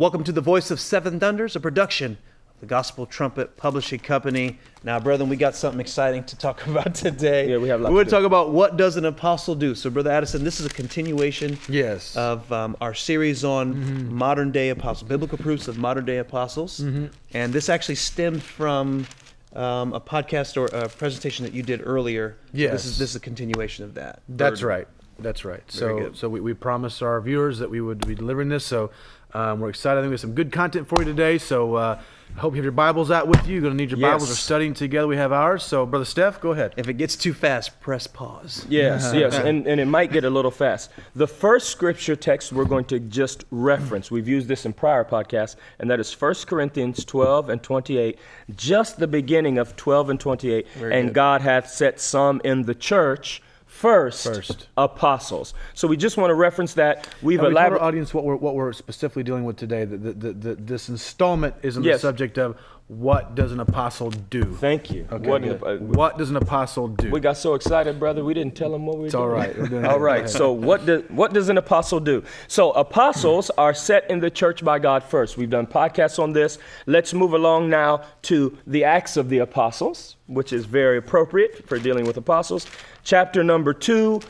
Welcome to the Voice of Seven Thunders, a production of the Gospel Trumpet Publishing Company. Now, brethren, we got something exciting to talk about today. Yeah, we have. We're going to talk about what does an apostle do. So, Brother Addison, this is a continuation Yes. of um, our series on modern day apostles, biblical proofs of modern day apostles. And this actually stemmed from um, a podcast or a presentation that you did earlier. So This Yes. is, this is a continuation of that. That's right. That's right. Very So, good. so we, we promised our viewers that we would be delivering this. So, um, we're excited. I think we have some good content for you today. So, uh, I hope you have your Bibles out with you. You're going to need your Bibles. We're studying together. We have ours. So, Brother Steph, go ahead. If it gets too fast, press pause. Yes, yes, and, and it might get a little fast. The first scripture text we're going to just reference, we've used this in prior podcasts, and that is 1 Corinthians 12 and 28, just the beginning of 12 and 28. Very and good. God hath set some in the church first, First. apostles. So we just want to reference that. We've Now, we our elaborated. audience what we're, what we're specifically dealing with today. The, the, the, the, this installment is on Yes. the subject of what does an apostle do? Thank you. Okay, What- good. uh, what does an apostle do? We got so excited, brother. We didn't tell him what we were It's doing. all right. We're doing All it. Go So what does what does an apostle do? So apostles are set in the church by God first. We've done podcasts on this. Let's move along now to the Acts of the Apostles, which is very appropriate for dealing with apostles. Chapter number two,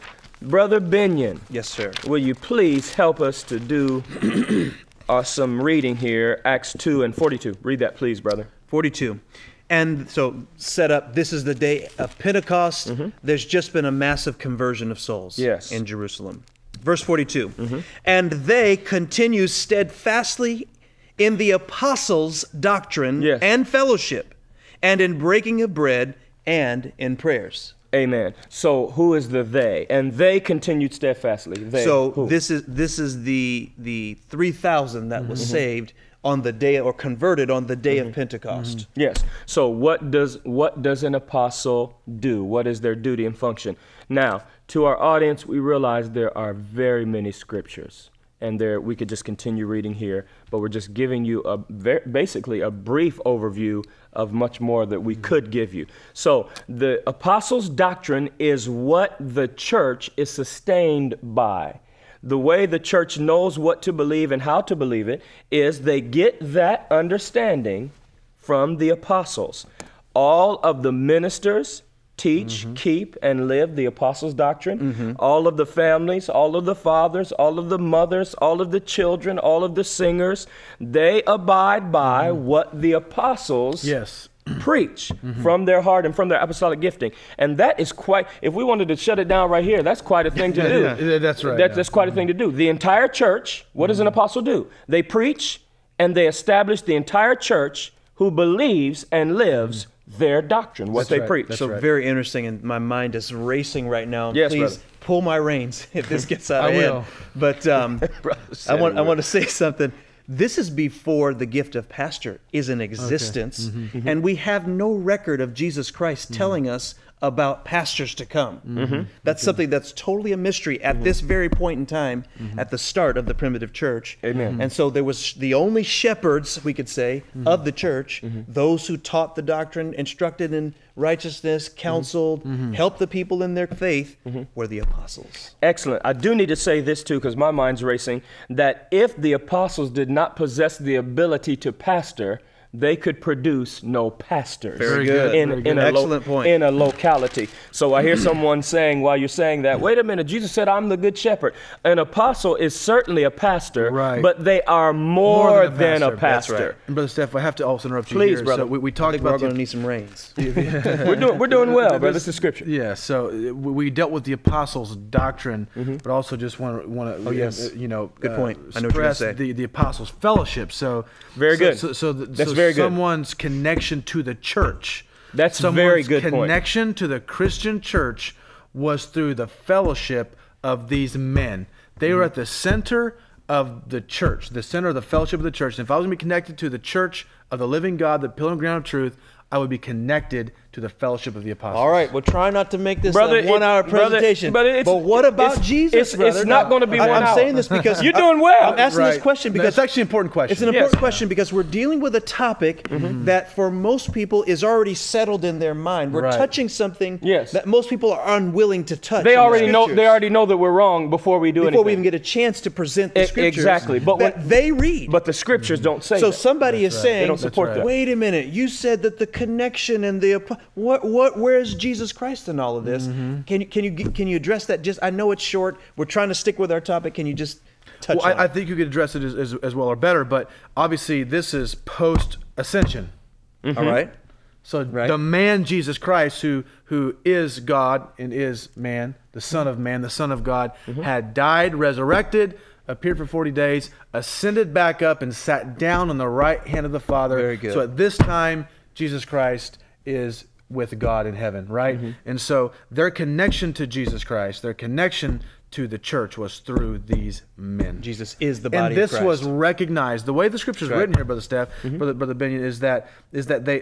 Brother Benion. Yes, sir. Will you please help us to do uh, some reading here? Acts two and forty-two. Read that, please, brother. 42. And so, set up, this is the day of Pentecost. There's just been a massive conversion of souls Mm-hmm. Yes. Mm-hmm. in Jerusalem. Verse 42. And they continue steadfastly in the apostles' doctrine Yes. and fellowship, and in breaking of bread and in prayers. Amen. So who is the they? And they continued steadfastly. They. so who? this is this is the the 3000 that was Mm-hmm. saved on the day or converted on the day of Pentecost. Yes. So what does what does an apostle do? What is their duty and function? Now, to our audience, we realize there are very many scriptures, and there we could just continue reading here, but we're just giving you a ver- basically a brief overview of much more that we could give you. So the apostles' doctrine is what the church is sustained by. The way the church knows what to believe and how to believe it is they get that understanding from the apostles. All of the ministers teach, mm-hmm. keep, and live the apostles' doctrine. Mm-hmm. All of the families, all of the fathers, all of the mothers, all of the children, all of the singers, they abide by mm-hmm. what the apostles yes. preach from their heart and from their apostolic gifting. And that is quite, if we wanted to shut it down right here, that's quite a thing to do. Yeah, yeah, that's right, That- yeah. That's quite a thing to do. The entire church, what does an apostle do? They preach and they establish the entire church who believes and lives their doctrine, what That's they right, preach. that's so right. very interesting, and my mind is racing right now. Yes, Please brother. pull my reins if this gets out I of hand. will. But um, I want I want to say something. This is before the gift of pastor is in existence, Mm-hmm. and we have no record of Jesus Christ telling us about pastors to come. Mm-hmm. That's something that's totally a mystery at this very point in time, Mm-hmm. at the start of the primitive church. Amen. And so there was the only shepherds, we could say, Mm-hmm. of the church, those who taught the doctrine, instructed in righteousness, counseled, Mm-hmm. helped the people in their faith, were the apostles. Excellent. I do need to say this too, because my mind's racing, that if the apostles did not possess the ability to pastor, they could produce no pastors. Very good. In, Very in good. a Excellent point. In a locality. So I hear someone saying while you're saying that, wait a minute, Jesus said, I'm the good shepherd. An apostle is certainly a pastor, Right. but they are more, than, a pastor. That's right. And Brother Steph, I have to also interrupt you Please, here. brother. So we, we I talked think we're about going to need some reins. We're, doing, we're doing well, brother. This is scripture. Yeah, so uh, we we dealt with the apostles' doctrine, but also just want to want to Mm-hmm. Oh, yes. you know Good uh, point. I know what you're gonna say. the the apostles' fellowship. So Very so- good. So, so, the, That's so very good. someone's connection to the church. That's someone's very good point. Connection to the Christian church was through the fellowship of these men. They were at the center of the church, the center of the fellowship of the church. And if I was going to be connected to the church of the living God, the pillar and ground of truth, I would be connected to the fellowship of the apostles. All right, well, try not to make this Brother, a one-hour it- brother, presentation. but it's- what about it's- Jesus? it's- it's brother? not gonna be I- one I'm hour. saying this because You're doing well. I'm asking this question because it's actually an important question. It's an Yes. important question because we're dealing with a topic mm-hmm. that for most people is already settled in their mind. We're Right. touching something Yes. that most people are unwilling to touch. They in the already know. They already know that we're wrong before we do before anything. we even get a chance to present the E- scriptures. exactly, but that when- they read. but the scriptures mm-hmm. don't say so that. somebody is right. saying, They don't support that. "Wait a minute! You said that the connection and the what what where's Jesus Christ in all of this? Mm-hmm. Can you can you can you address that? Just I know it's short. We're trying to stick with our topic. Can you just touch Well, I, I think you could address it as, as, as well or better, but obviously this is post ascension. Mm-hmm. All right. So Right. the man Jesus Christ, who who is God and is man, the Son of Man, the Son of God, Mm-hmm. had died, resurrected, appeared for forty days, ascended back up, and sat down on the right hand of the Father. Very good. So at this time, Jesus Christ is with God in heaven, right? Mm-hmm. And so their connection to Jesus Christ, their connection to the church was through these men. Jesus is the body and this was recognized. The way the scripture is right. written here, brother Steph, brother brother Benion, is that is that they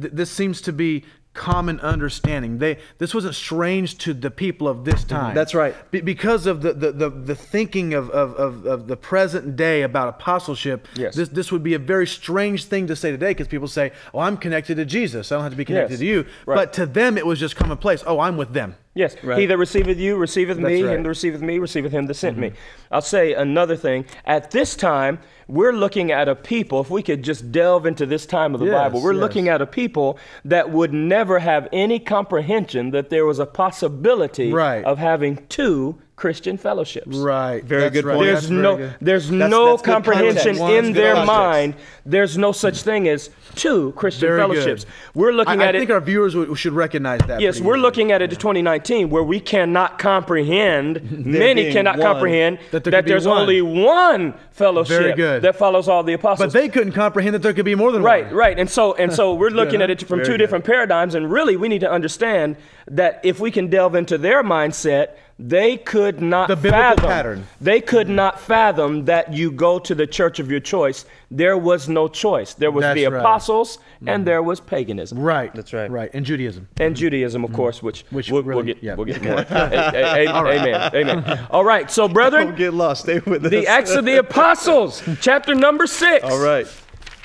th- this seems to be common understanding. They this wasn't strange to the people of this mm-hmm. time. That's right. Be- because of the the, the, the thinking of, of, of, of the present day about apostleship. Yes. This this would be a very strange thing to say today because people say, "Oh, I'm connected to Jesus. I don't have to be connected Yes. to you." Right. But to them, it was just commonplace. Oh, I'm with them. Yes, Right. he that receiveth you receiveth me, him right. Mm-hmm. that receiveth me receiveth him that sent me. I'll say another thing. At this time, we're looking at a people, if we could just delve into this time of the Yes, Bible, we're yes. looking at a people that would never have any comprehension that there was a possibility Right. of having two Christian fellowships. Right. Very That's good right. point. There's That's no, good. there's That's- no comprehension in their context. mind. There's no such thing as two Christian Very good. fellowships. We're looking I, at I it. I think our viewers would- should recognize that. Yes, we're easily. looking at it in 2019 where we cannot comprehend, many cannot one, comprehend that that, there could be there's one. only one fellowship Very good. that follows all the apostles. But they couldn't comprehend that there could be more than Right, one. right. Right. And so and so we're looking Yeah, at it from very two good. different paradigms and really we need to understand that if we can delve into their mindset, they could not The biblical fathom pattern. they could not fathom that you go to the church of your choice. There was no choice. There was That's the right. Apostles and mm-hmm. there was paganism. Right. That's right. Right. And Judaism. and Judaism, of mm-hmm. course, which, Which we'll, we'll get yeah. we'll get more. A- a- a- Amen. Amen. All right, so brethren, Don't get lost. Stay with us. the Acts of the Apostles, chapter number six. All right.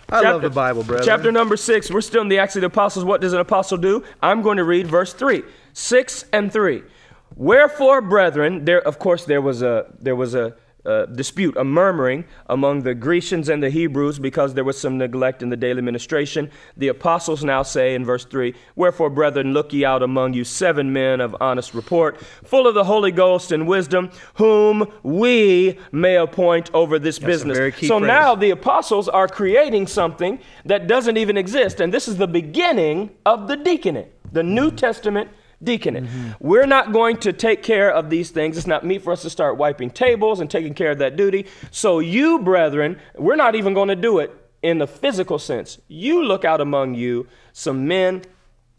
I love Chapter- the Bible, brother. Chapter number six. We're still in the Acts of the Apostles. What does an apostle do? I'm going to read verse three, six and three. Wherefore, brethren, there of course there was a there was a, uh dispute, a murmuring among the Grecians and the Hebrews because there was some neglect in the daily ministration. The apostles now say in verse 3 Wherefore, brethren, look ye out among you seven men of honest report, full of the Holy Ghost and wisdom, whom we may appoint over this a business. so phrase. now the apostles are creating something that doesn't even exist. And this is the beginning of the deaconate, the New Testament deaconate. Mm-hmm. We're not going to take care of these things. It's not meet for us to start wiping tables and taking care of that duty. So, you, brethren, we're not even going to do it in the physical sense. You look out among you some men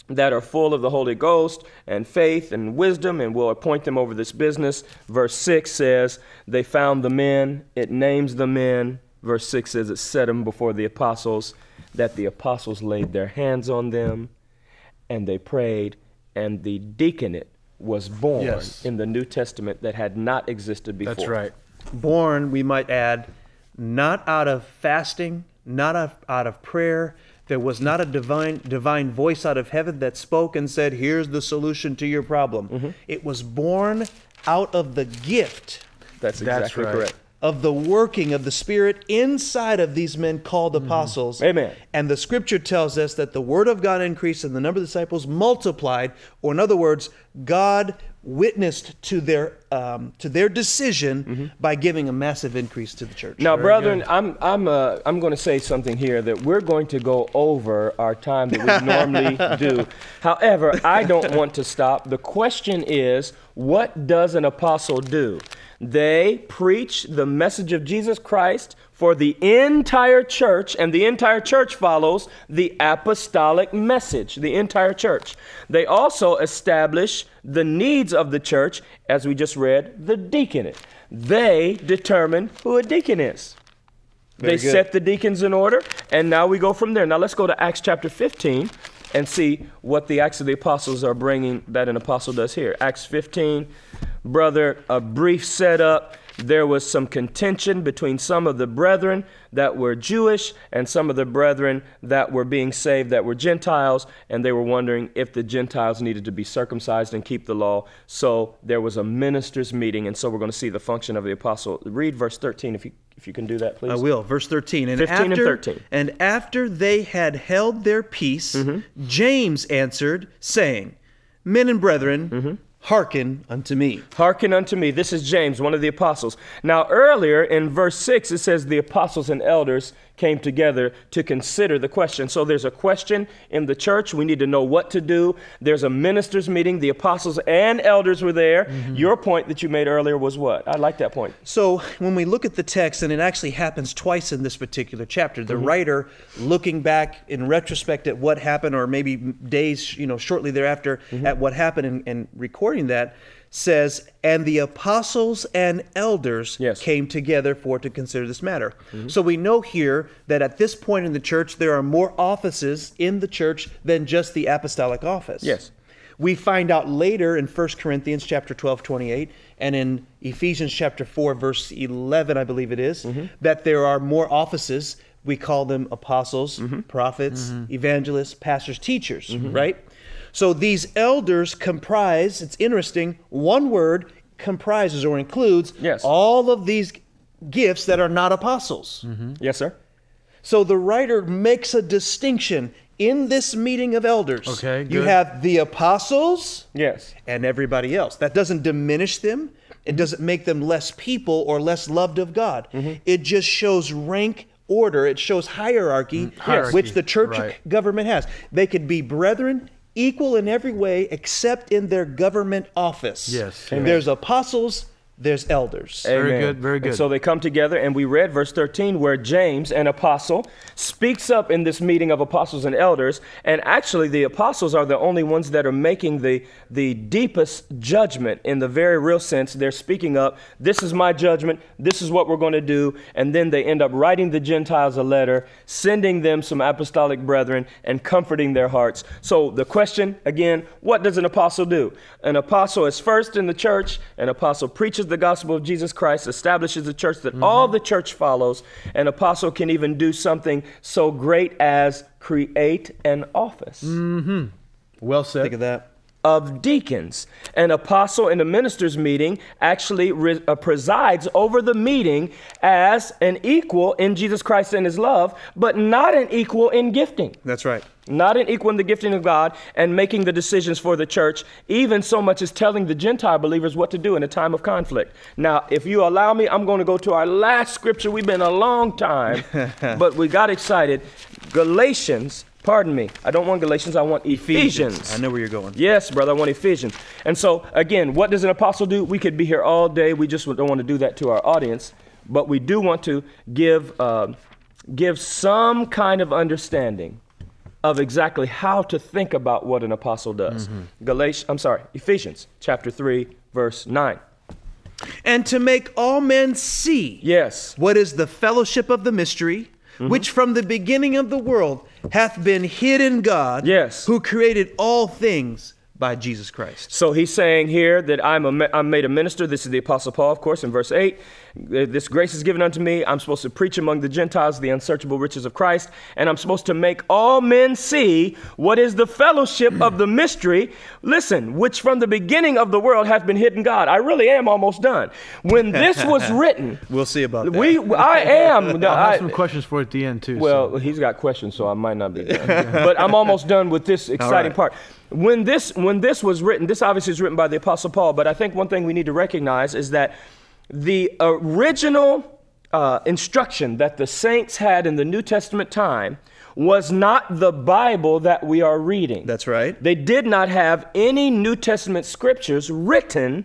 that are full of the Holy Ghost and faith and wisdom, and we'll appoint them over this business. Verse 6 says, They found the men, it names the men. Verse 6 says, It set them before the apostles, that the apostles laid their hands on them, and they prayed, and the deaconate was born Yes. in the New Testament that had not existed before. That's right. born, we might add, not out of fasting, not out, out of prayer. There was not a divine divine voice out of heaven that spoke and said, "Here's the solution to your problem." Mm-hmm. It was born out of the gift That's That's exactly right. correct. Of the working of the Spirit inside of these men called mm-hmm. apostles. Amen. And the scripture tells us that the word of God increased and the number of disciples multiplied, or in other words, God witnessed to their um, to their decision by giving a massive increase to the church. Now, brethren, I'm I'm uh, I'm going to say something here that we're going to go over our time that we normally do. However, I don't want to stop. The question is, what does an apostle do? They preach the message of Jesus Christ for the entire church, and the entire church follows the apostolic message, the entire church. They also establish the needs of the church, as we just read, the deaconate. They determine who a deacon is. they good. set the deacons in order, and now we go from there. Now let's go to Acts chapter 15 and see what the Acts of the Apostles are bringing that an apostle does here. Acts 15, brother, a brief setup. There was some contention between some of the brethren that were Jewish and some of the brethren that were being saved that were Gentiles, and they were wondering if the Gentiles needed to be circumcised and keep the law. So there was a ministers' meeting, and so we're going to see the function of the apostle. Read verse 13 if you, if you can do that, please. I will. Verse 13. And 15 and 13. And after they had held their peace, Mm-hmm. James answered, saying, Men and brethren, Mm-hmm. Hearken unto me. Hearken unto me. This is James, one of the apostles. Now, earlier in verse 6, it says the apostles and elders came together to consider the question. So there's a question in the church. We need to know what to do. There's a ministers' meeting. The apostles and elders were there. Mm-hmm. Your point that you made earlier was what? I like that point. So when we look at the text, and it actually happens twice in this particular chapter, the mm-hmm. writer looking back in retrospect at what happened, or maybe days, you know, shortly thereafter mm-hmm. at what happened, and, and recording that, says, "And the apostles and elders Yes. came together for to consider this matter." So we know here that at this point in the church, there are more offices in the church than just the apostolic office. Yes. We find out later in 1 Corinthians chapter 12, 28, and in Ephesians chapter 4, verse 11, I believe it is, mm-hmm. that there are more offices. We call them apostles, mm-hmm. prophets, mm-hmm. evangelists, pastors, teachers, right? So these elders comprise, it's interesting, one word comprises or includes Yes. all of these gifts that are not apostles. Yes, sir? So the writer makes a distinction in this meeting of elders. Okay, good. You have the apostles Yes. and everybody else. That doesn't diminish them. It doesn't make them less people or less loved of God. Mm-hmm. It just shows rank order. It shows hierarchy, Mm, hierarchy, which the church right. government has. They could be brethren, equal in every way, except in their government office. Yes. Amen. There's apostles. There's elders. Very good, very And good. so they come together, and we read verse 13 where James, an apostle, speaks up in this meeting of apostles and elders. And actually, the apostles are the only ones that are making the, the deepest judgment in the very real sense. They're speaking up, this is my judgment, this is what we're going to do. And then they end up writing the Gentiles a letter, sending them some apostolic brethren, and comforting their hearts. So the question, again, what does an apostle do? An apostle is first in the church, an apostle preaches the gospel of Jesus Christ, establishes the church that all the church follows. An apostle can even do something so great as create an office Well said. Think of that. of deacons. An apostle in a minister's meeting actually re- uh, presides over the meeting as an equal in Jesus Christ and his love, but not an equal in gifting. That's right. Not in equal in the gifting of God and making the decisions for the church, even so much as telling the Gentile believers what to do in a time of conflict. Now, if you allow me, I'm going to go to our last scripture. We've been a long time, but we got excited. Galatians, pardon me, I don't want Galatians, I want Ephesians. I know where you're going. Yes, brother, I want Ephesians. And so, again, what does an apostle do? We could be here all day. We just don't want to do that to our audience, but we do want to give, uh, give some kind of understanding of exactly how to think about what an apostle does. Galatians, I'm sorry, Ephesians chapter 3, verse 9. And to make all men see Yes. what is the fellowship of the mystery, Mm-hmm. which from the beginning of the world hath been hid in God, Yes. who created all things by Jesus Christ. So he's saying here that I'm, a, I'm made a minister. This is the Apostle Paul, of course, in verse 8. This grace is given unto me. I'm supposed to preach among the Gentiles the unsearchable riches of Christ. And I'm supposed to make all men see what is the fellowship of the mystery, listen, which from the beginning of the world hath been hidden God. I really am almost done. When this was written, We'll see about that. we, I am. I'll have some questions for at the end too. so- well, he's got questions, so I might not be done. but I'm almost done with this exciting right. part. When this when this was written, this obviously is written by the Apostle Paul. But I think one thing we need to recognize is that the original uh, instruction that the saints had in the New Testament time was not the Bible that we are reading. That's right. They did not have any New Testament scriptures written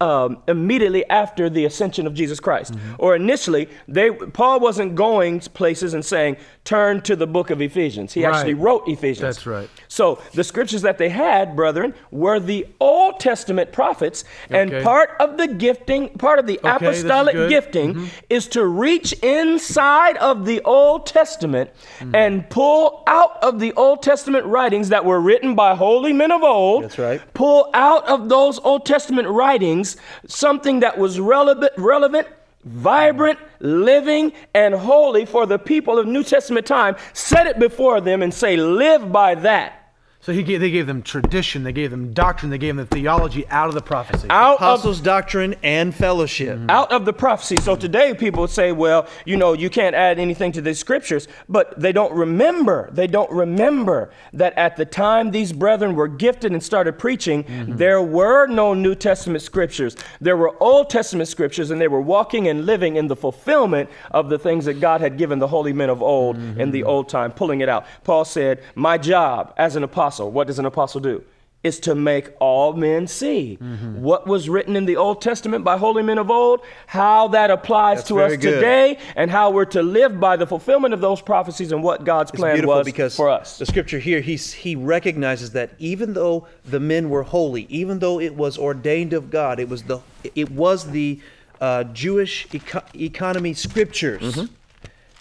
um, immediately after the ascension of Jesus Christ. Or initially, they Paul wasn't going places and saying, turned to the book of Ephesians. He actually wrote Ephesians. That's right. So the scriptures that they had, brethren, were the Old Testament prophets, and Okay. part of the gifting, part of the this is apostolic. Mm-hmm. gifting is to reach inside of the Old Testament Mm. and pull out of the Old Testament writings that were written by holy men of old. That's right. Pull out of those Old Testament writings something that was relevant, relevant, vibrant, living, and holy for the people of New Testament time. Set it before them and say, live by that. So he gave, they gave them tradition, they gave them doctrine, they gave them theology out of the prophecy. Out of Apostles' doctrine and fellowship. Mm-hmm. out of the prophecy. So today people say, well, you know, you can't add anything to these scriptures, but they don't remember. They don't remember that at the time these brethren were gifted and started preaching, mm-hmm. there were no New Testament scriptures. There were Old Testament scriptures, and they were walking and living in the fulfillment of the things that God had given the holy men of old mm-hmm. in the old time, pulling it out. Paul said, My job as an apostle, what does an apostle do? is to make all men see what was written in the Old Testament by holy men of old, how that applies That's to us good. today, and how we're to live by the fulfillment of those prophecies and what God's It's plan beautiful was because for us. the scripture here, he's, he recognizes that even though the men were holy, even though it was ordained of God, it was the it was the uh, Jewish eco- economy scriptures. Mm-hmm.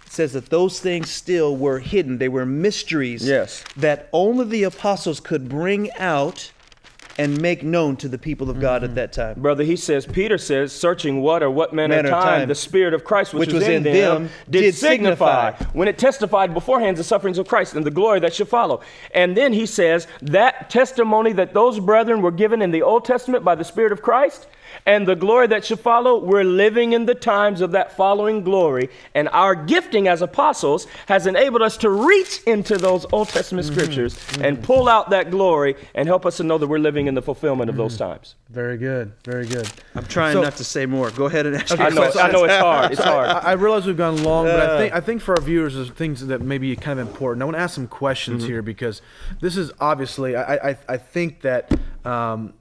Says that those things still were hidden. They were mysteries Yes. that only the apostles could bring out and make known to the people of God at that time. Brother, he says, Peter says, searching what or what manner, Manner of time, time, the Spirit of Christ which, which was in them did, did signify, signify. when it testified beforehand the sufferings of Christ and the glory that should follow. And then he says, that testimony that those brethren were given in the Old Testament by the Spirit of Christ and the glory that should follow, we're living in the times of that following glory. And our gifting as apostles has enabled us to reach into those Old Testament scriptures and pull out that glory and help us to know that we're living in the fulfillment of those times. Very good, very good. I'm trying So- not to say more. Go ahead and ask I your know, question. I know it's hard. It's hard. I, I realize we've gone long, but I think I think for our viewers, there's things that may be kind of important. I want to ask some questions Mm-hmm. here because this is obviously I I, I think that um,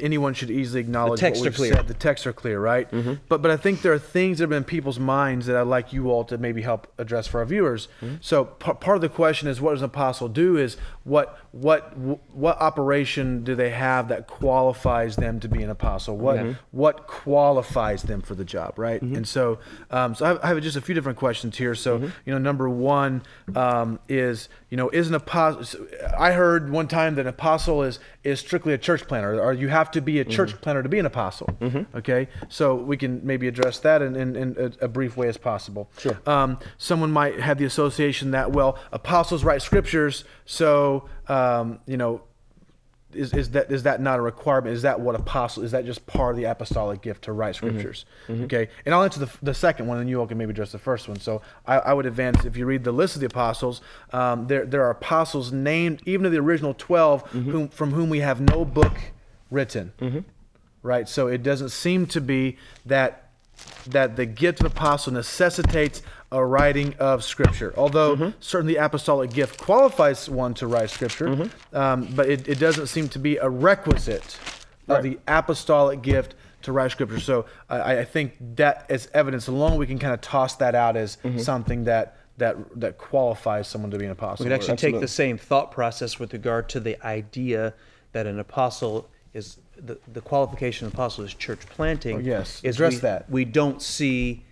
anyone should easily acknowledge texts are we've clear. said. The texts are clear, right? Mm-hmm. But but I think there are things that have been in people's minds that I'd like you all to maybe help address for our viewers. Mm-hmm. So p- part of the question is, what does an apostle do? Is what what what operation do they have that qualifies them to be an apostle? What what qualifies them for the job, right? And so um, so I have, I have just a few different questions here. So you know, number one um, is you know, is an apostle? I heard one time that an apostle is is strictly a church planner, or you have to be a church planner to be an apostle. Okay, so we can maybe address that in, in, in a, brief way as possible. Sure. Um, someone might have the association that well, apostles write scriptures, so um, you know. Is, is that is that not a requirement? Is that what apostle? Is that just part of the apostolic gift to write scriptures? Okay, and I'll answer the, the second one, and you all can maybe address the first one. So I, I would advance if you read the list of the apostles, um, there there are apostles named even of the original 12 whom, from whom we have no book written right? So it doesn't seem to be that that the gift of apostle necessitates a writing of scripture. Although mm-hmm. certainly the apostolic gift qualifies one to write scripture, mm-hmm. um, but it, it doesn't seem to be a requisite of the apostolic gift to write scripture. So I, I think that as evidence alone, we can kind of toss that out as mm-hmm. something that that that qualifies someone to be an apostle. We could actually Absolutely. take the same thought process with regard to the idea that an apostle is the, the qualification of apostle is church planting. Oh, yes. is Address we, that. We don't see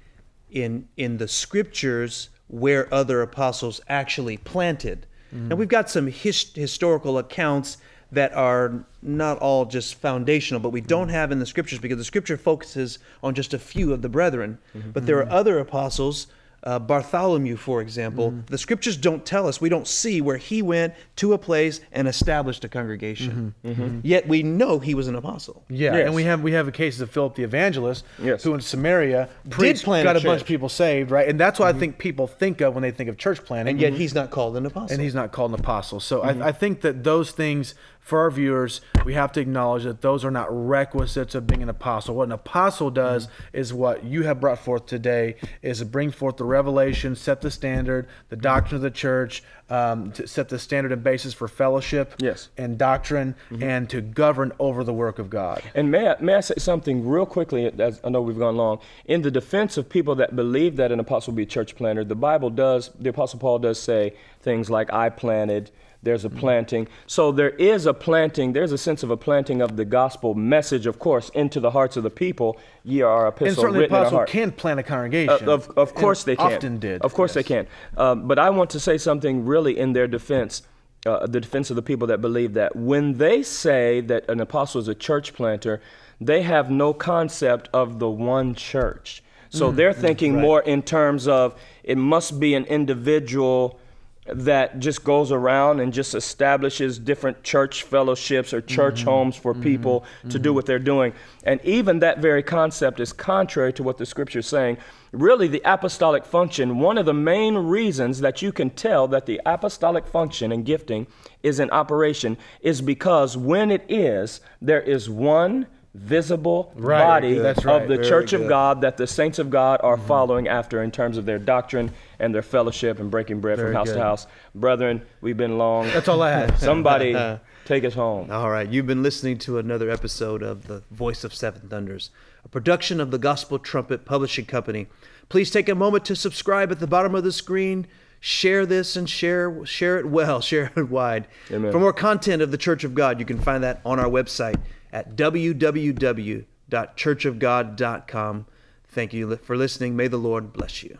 in in the scriptures where other apostles actually planted. Mm-hmm. Now we've got some his, historical accounts that are not all just foundational, but we don't have in the scriptures because the scripture focuses on just a few of the brethren. Mm-hmm. But there are other apostles uh, Bartholomew, for example, Mm-hmm. the scriptures don't tell us. We don't see where he went to a place and established a congregation. Mm-hmm. Mm-hmm. Mm-hmm. Yet we know he was an apostle. Yeah, Yes. and we have we have a case of Philip the evangelist, Yes. who in Samaria preached, plant got a a bunch of people saved, right? And that's what I think people think of when they think of church planting. And yet he's not called an apostle. and he's not called an apostle. So I, I think that those things for our viewers, we have to acknowledge that those are not requisites of being an apostle. What an apostle does is what you have brought forth today: is to bring forth the revelation, set the standard, the doctrine of the church, um, to set the standard and basis for fellowship Yes. and doctrine, and to govern over the work of God. And may I, may I say something real quickly? As I know we've gone long. In the defense of people that believe that an apostle will be a church planter, the Bible does, the Apostle Paul does say things like, I planted, there's a planting. So there is a planting, there's a sense of a planting of the gospel message, of course, into the hearts of the people. Ye are our And epistle certainly, the written our apostle can plant a congregation. Uh, of, of course they can. Often did. Of course yes. they can. Um, but I want to say something really in their defense, uh, the defense of the people that believe that. When they say that an apostle is a church planter, they have no concept of the one church. So they're thinking more in terms of it must be an individual that just goes around and just establishes different church fellowships or church mm-hmm. homes for mm-hmm. people to do mm-hmm. what they're doing. And even that very concept is contrary to what the scripture is saying. Really, the apostolic function, one of the main reasons that you can tell that the apostolic function and gifting is in operation is because when it is, there is one visible Right, body that's of the Very church of. God that the saints of God are Mm-hmm. following after in terms of their doctrine and their fellowship and breaking bread Very from house good. to house. Brethren, we've been long. That's all I had. Somebody take us home. All right, you've been listening to another episode of The Voice of Seven Thunders, a production of the Gospel Trumpet Publishing Company. Please take a moment to subscribe at the bottom of the screen. Share this and share share it well, share it wide. Amen. For more content of the Church of God, you can find that on our website at www.churchofgod.com. Thank you for listening. May the Lord bless you.